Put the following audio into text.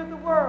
of the world.